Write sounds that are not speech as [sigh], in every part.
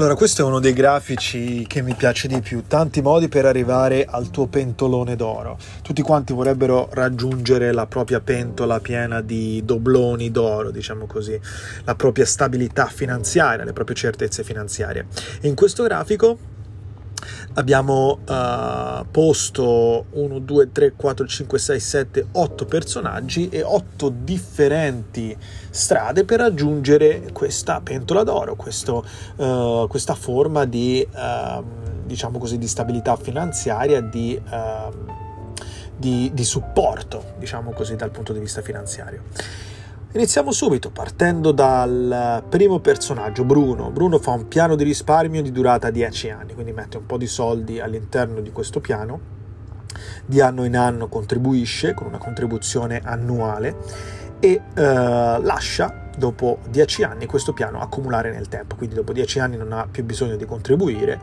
Allora, questo è uno dei grafici che mi piace di più, tanti modi per arrivare al tuo pentolone d'oro. Tutti quanti vorrebbero raggiungere la propria pentola piena di dobloni d'oro, diciamo così, la propria stabilità finanziaria, le proprie certezze finanziarie. E in questo grafico abbiamo uh, posto 1, 2, 3, 4, 5, 6, 7, 8 personaggi e 8 differenti strade per raggiungere questa pentola d'oro, questo, uh, questa forma di, uh, diciamo così, di stabilità finanziaria, di, ehm, di, di supporto, diciamo così, dal punto di vista finanziario. Iniziamo subito partendo dal primo personaggio, Bruno. Bruno fa un piano di risparmio di durata 10 anni, quindi mette un po' di soldi all'interno di questo piano, di anno in anno contribuisce con una contribuzione annuale e eh, lascia dopo 10 anni questo piano accumulare nel tempo, quindi dopo 10 anni non ha più bisogno di contribuire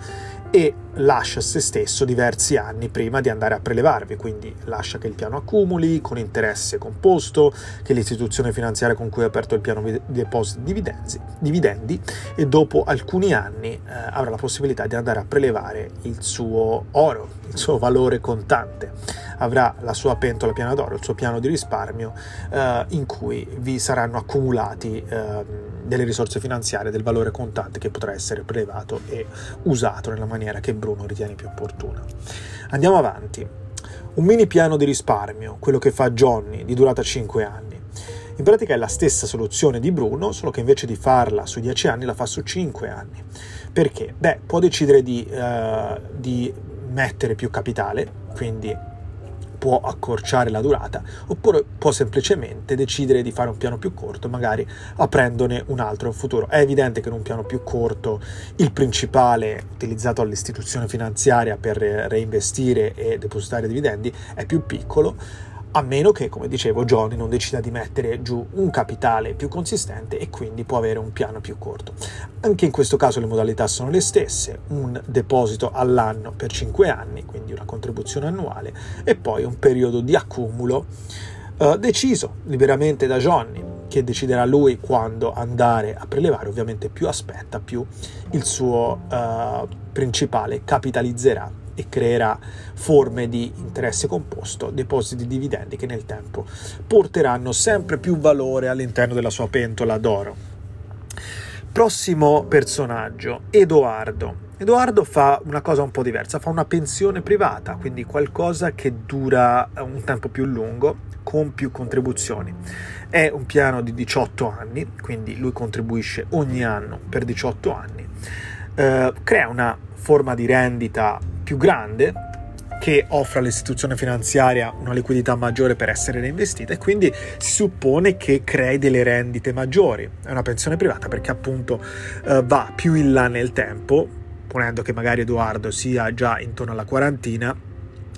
e lascia se stesso diversi anni prima di andare a prelevarvi, quindi lascia che il piano accumuli con interesse composto, che l'istituzione finanziaria con cui ha aperto il piano depositi dividendi, dividendi e dopo alcuni anni eh, avrà la possibilità di andare a prelevare il suo oro, il suo valore contante. Avrà la sua pentola piena d'oro, il suo piano di risparmio eh, in cui vi saranno accumulati eh, delle risorse finanziarie, del valore contante che potrà essere prelevato e usato nella maniera che Bruno ritiene più opportuna. Andiamo avanti. Un mini piano di risparmio, quello che fa Johnny, di durata 5 anni. In pratica è la stessa soluzione di Bruno, solo che invece di farla su 10 anni la fa su 5 anni. Perché? Beh, può decidere di, uh, di mettere più capitale, quindi può accorciare la durata oppure può semplicemente decidere di fare un piano più corto, magari aprendone un altro in futuro. È evidente che in un piano più corto il principale utilizzato all'istituzione finanziaria per reinvestire e depositare dividendi è più piccolo, a meno che, come dicevo, Johnny non decida di mettere giù un capitale più consistente e quindi può avere un piano più corto. Anche in questo caso le modalità sono le stesse, un deposito all'anno per 5 anni, quindi una contribuzione annuale, e poi un periodo di accumulo eh, deciso liberamente da Johnny, che deciderà lui quando andare a prelevare, ovviamente più aspetta, più il suo eh, principale capitalizzerà e creerà forme di interesse composto, depositi di dividendi che nel tempo porteranno sempre più valore all'interno della sua pentola d'oro. Prossimo personaggio, Edoardo. Edoardo fa una cosa un po' diversa, fa una pensione privata, quindi qualcosa che dura un tempo più lungo con più contribuzioni. È un piano di 18 anni, quindi lui contribuisce ogni anno per 18 anni. Eh, crea una forma di rendita più grande che offre all'istituzione finanziaria una liquidità maggiore per essere reinvestita e quindi si suppone che crei delle rendite maggiori. È una pensione privata perché appunto eh, va più in là nel tempo, ponendo che magari Edoardo sia già intorno alla quarantina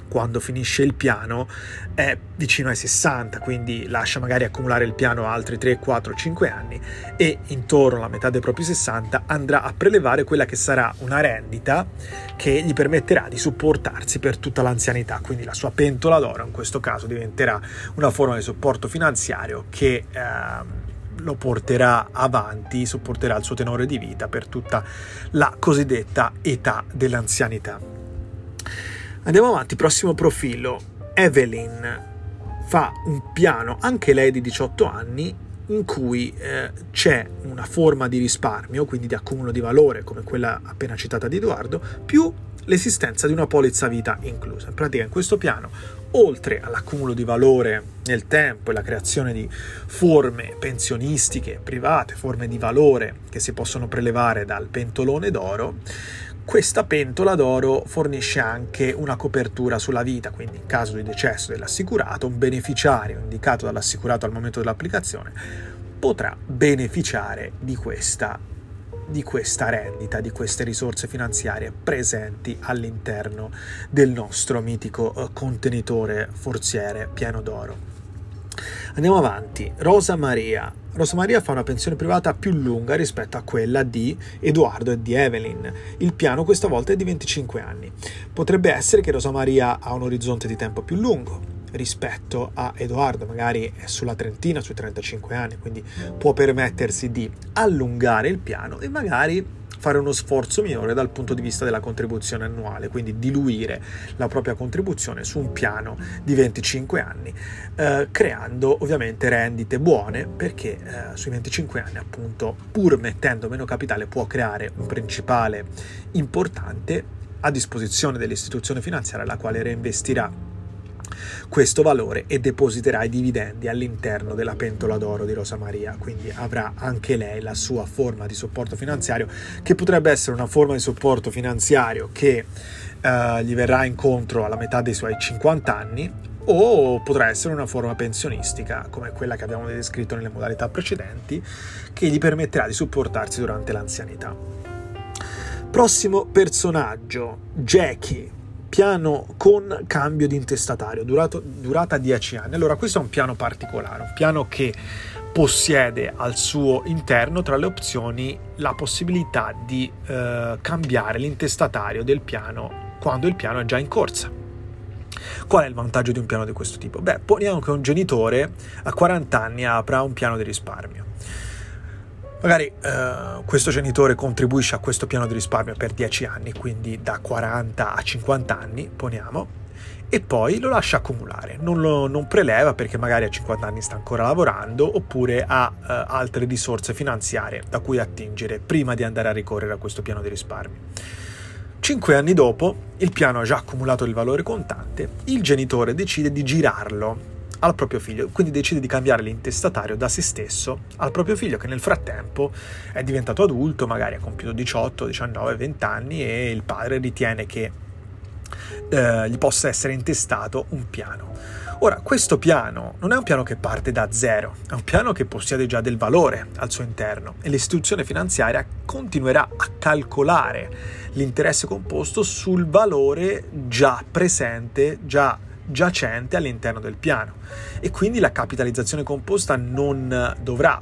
quando finisce il piano è vicino ai 60, quindi lascia magari accumulare il piano altri 3, 4, 5 anni e intorno alla metà dei propri 60 andrà a prelevare quella che sarà una rendita che gli permetterà di supportarsi per tutta l'anzianità, quindi la sua pentola d'oro in questo caso diventerà una forma di supporto finanziario che eh, lo porterà avanti, supporterà il suo tenore di vita per tutta la cosiddetta età dell'anzianità. Andiamo avanti, prossimo profilo. Evelyn fa un piano, anche lei di 18 anni, in cui eh, c'è una forma di risparmio, quindi di accumulo di valore come quella appena citata di Edoardo, più l'esistenza di una polizza vita inclusa. In pratica in questo piano, oltre all'accumulo di valore nel tempo e la creazione di forme pensionistiche private, forme di valore che si possono prelevare dal pentolone d'oro, questa pentola d'oro fornisce anche una copertura sulla vita, quindi in caso di decesso dell'assicurato, un beneficiario indicato dall'assicurato al momento dell'applicazione potrà beneficiare di questa, di questa rendita, di queste risorse finanziarie presenti all'interno del nostro mitico eh, contenitore forziere pieno d'oro. Andiamo avanti. Rosa Maria. Rosa Maria fa una pensione privata più lunga rispetto a quella di Edoardo e di Evelyn. Il piano questa volta è di 25 anni. Potrebbe essere che Rosa Maria ha un orizzonte di tempo più lungo rispetto a Edoardo, magari è sulla trentina, sui 35 anni, quindi può permettersi di allungare il piano e magari fare uno sforzo minore dal punto di vista della contribuzione annuale, quindi diluire la propria contribuzione su un piano di 25 anni, eh, creando ovviamente rendite buone perché eh, sui 25 anni appunto pur mettendo meno capitale può creare un principale importante a disposizione dell'istituzione finanziaria la quale reinvestirà questo valore e depositerà i dividendi all'interno della pentola d'oro di Rosa Maria, quindi avrà anche lei la sua forma di supporto finanziario che potrebbe essere una forma di supporto finanziario che eh, gli verrà incontro alla metà dei suoi 50 anni o potrà essere una forma pensionistica come quella che abbiamo descritto nelle modalità precedenti che gli permetterà di supportarsi durante l'anzianità. Prossimo personaggio, Jackie piano con cambio di intestatario, durato, durata 10 anni. Allora, questo è un piano particolare, un piano che possiede al suo interno tra le opzioni la possibilità di eh, cambiare l'intestatario del piano quando il piano è già in corsa. Qual è il vantaggio di un piano di questo tipo? Beh, poniamo che un genitore a 40 anni apra un piano di risparmio Magari eh, questo genitore contribuisce a questo piano di risparmio per 10 anni, quindi da 40 a 50 anni, poniamo, e poi lo lascia accumulare, non lo non preleva perché magari a 50 anni sta ancora lavorando oppure ha eh, altre risorse finanziarie da cui attingere prima di andare a ricorrere a questo piano di risparmio. Cinque anni dopo, il piano ha già accumulato il valore contante, il genitore decide di girarlo al proprio figlio, quindi decide di cambiare l'intestatario da se stesso al proprio figlio che nel frattempo è diventato adulto, magari ha compiuto 18, 19, 20 anni e il padre ritiene che eh, gli possa essere intestato un piano. Ora, questo piano non è un piano che parte da zero, è un piano che possiede già del valore al suo interno e l'istituzione finanziaria continuerà a calcolare l'interesse composto sul valore già presente, già giacente all'interno del piano. E quindi la capitalizzazione composta non dovrà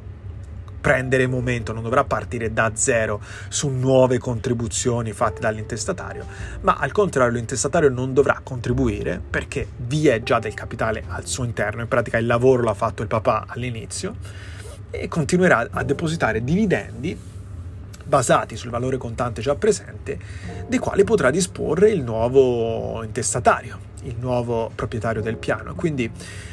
prendere momento, non dovrà partire da zero su nuove contribuzioni fatte dall'intestatario, ma al contrario l'intestatario non dovrà contribuire perché vi è già del capitale al suo interno, in pratica il lavoro l'ha fatto il papà all'inizio e continuerà a depositare dividendi basati sul valore contante già presente, dei quali potrà disporre il nuovo intestatario il nuovo proprietario del piano. Quindi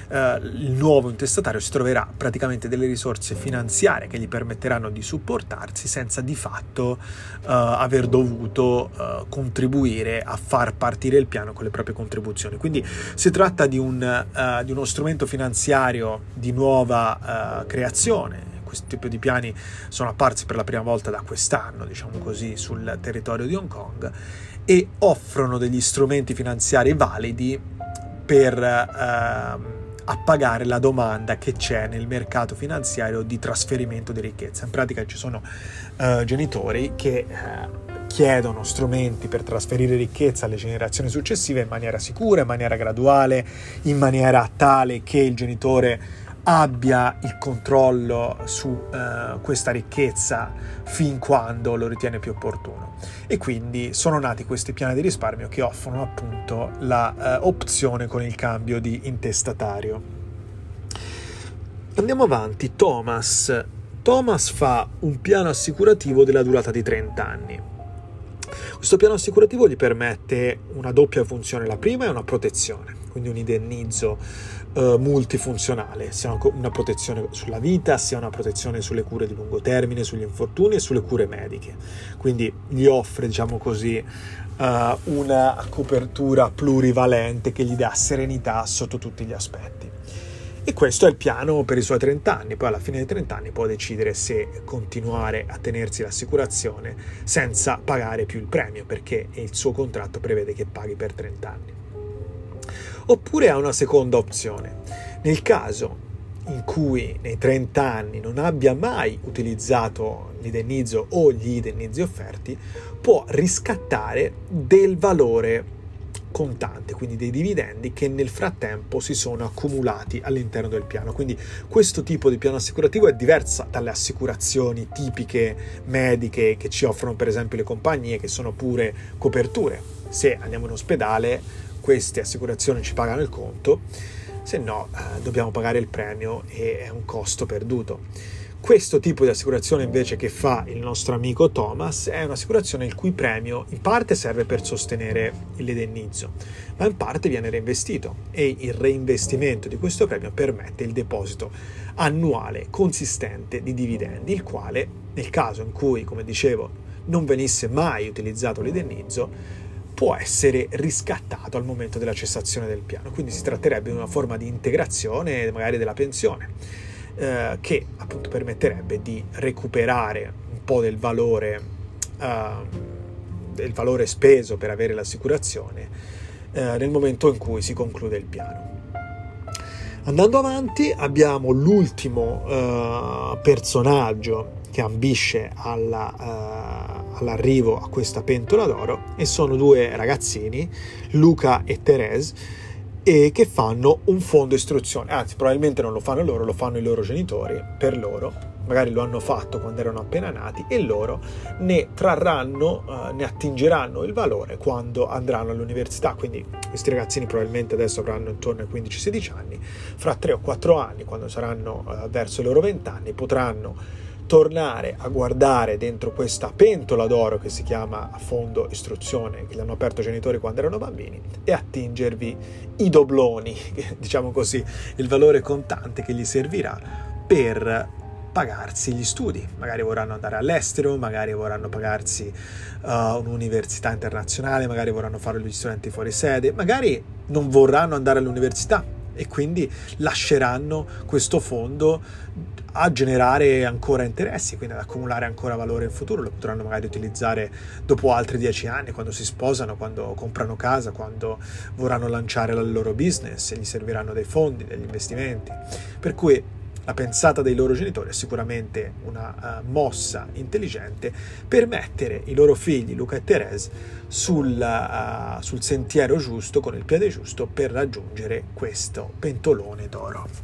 eh, il nuovo intestatario si troverà praticamente delle risorse finanziarie che gli permetteranno di supportarsi senza di fatto eh, aver dovuto eh, contribuire a far partire il piano con le proprie contribuzioni. Quindi si tratta di, un, eh, di uno strumento finanziario di nuova eh, creazione questo tipo di piani sono apparsi per la prima volta da quest'anno, diciamo così, sul territorio di Hong Kong e offrono degli strumenti finanziari validi per eh, appagare la domanda che c'è nel mercato finanziario di trasferimento di ricchezza. In pratica ci sono eh, genitori che eh, chiedono strumenti per trasferire ricchezza alle generazioni successive in maniera sicura, in maniera graduale, in maniera tale che il genitore abbia il controllo su uh, questa ricchezza fin quando lo ritiene più opportuno. E quindi sono nati questi piani di risparmio che offrono appunto l'opzione uh, con il cambio di intestatario. Andiamo avanti, Thomas. Thomas fa un piano assicurativo della durata di 30 anni. Questo piano assicurativo gli permette una doppia funzione, la prima è una protezione, quindi un indennizzo uh, multifunzionale, sia una protezione sulla vita, sia una protezione sulle cure di lungo termine, sugli infortuni e sulle cure mediche. Quindi gli offre, diciamo così, uh, una copertura plurivalente che gli dà serenità sotto tutti gli aspetti. E questo è il piano per i suoi 30 anni, poi alla fine dei 30 anni può decidere se continuare a tenersi l'assicurazione senza pagare più il premio, perché il suo contratto prevede che paghi per 30 anni. Oppure ha una seconda opzione. Nel caso in cui nei 30 anni non abbia mai utilizzato l'indennizzo o gli indennizi offerti, può riscattare del valore contante, quindi dei dividendi che nel frattempo si sono accumulati all'interno del piano. Quindi questo tipo di piano assicurativo è diversa dalle assicurazioni tipiche mediche che ci offrono per esempio le compagnie che sono pure coperture. Se andiamo in ospedale, queste assicurazioni ci pagano il conto se no eh, dobbiamo pagare il premio e è un costo perduto. Questo tipo di assicurazione invece che fa il nostro amico Thomas è un'assicurazione il cui premio in parte serve per sostenere l'indennizzo, ma in parte viene reinvestito e il reinvestimento di questo premio permette il deposito annuale consistente di dividendi, il quale nel caso in cui, come dicevo, non venisse mai utilizzato l'indennizzo, può essere riscattato al momento della cessazione del piano. Quindi si tratterebbe di una forma di integrazione magari della pensione eh, che appunto permetterebbe di recuperare un po' del valore, eh, del valore speso per avere l'assicurazione eh, nel momento in cui si conclude il piano. Andando avanti abbiamo l'ultimo eh, personaggio che ambisce alla, uh, all'arrivo a questa pentola d'oro e sono due ragazzini, Luca e Therese, e che fanno un fondo istruzione, anzi probabilmente non lo fanno loro, lo fanno i loro genitori per loro, magari lo hanno fatto quando erano appena nati e loro ne trarranno, uh, ne attingeranno il valore quando andranno all'università, quindi questi ragazzini probabilmente adesso avranno intorno ai 15-16 anni, fra 3 o 4 anni, quando saranno uh, verso i loro 20 anni, potranno tornare a guardare dentro questa pentola d'oro che si chiama a fondo istruzione, che gli hanno aperto i genitori quando erano bambini, e attingervi i dobloni, [laughs] diciamo così, il valore contante che gli servirà per pagarsi gli studi. Magari vorranno andare all'estero, magari vorranno pagarsi uh, un'università internazionale, magari vorranno fare gli studenti fuori sede, magari non vorranno andare all'università e quindi lasceranno questo fondo a generare ancora interessi, quindi ad accumulare ancora valore in futuro, lo potranno magari utilizzare dopo altri dieci anni, quando si sposano, quando comprano casa, quando vorranno lanciare il loro business e gli serviranno dei fondi, degli investimenti. Per cui la pensata dei loro genitori è sicuramente una uh, mossa intelligente per mettere i loro figli, Luca e Therese, sul, uh, sul sentiero giusto, con il piede giusto, per raggiungere questo pentolone d'oro.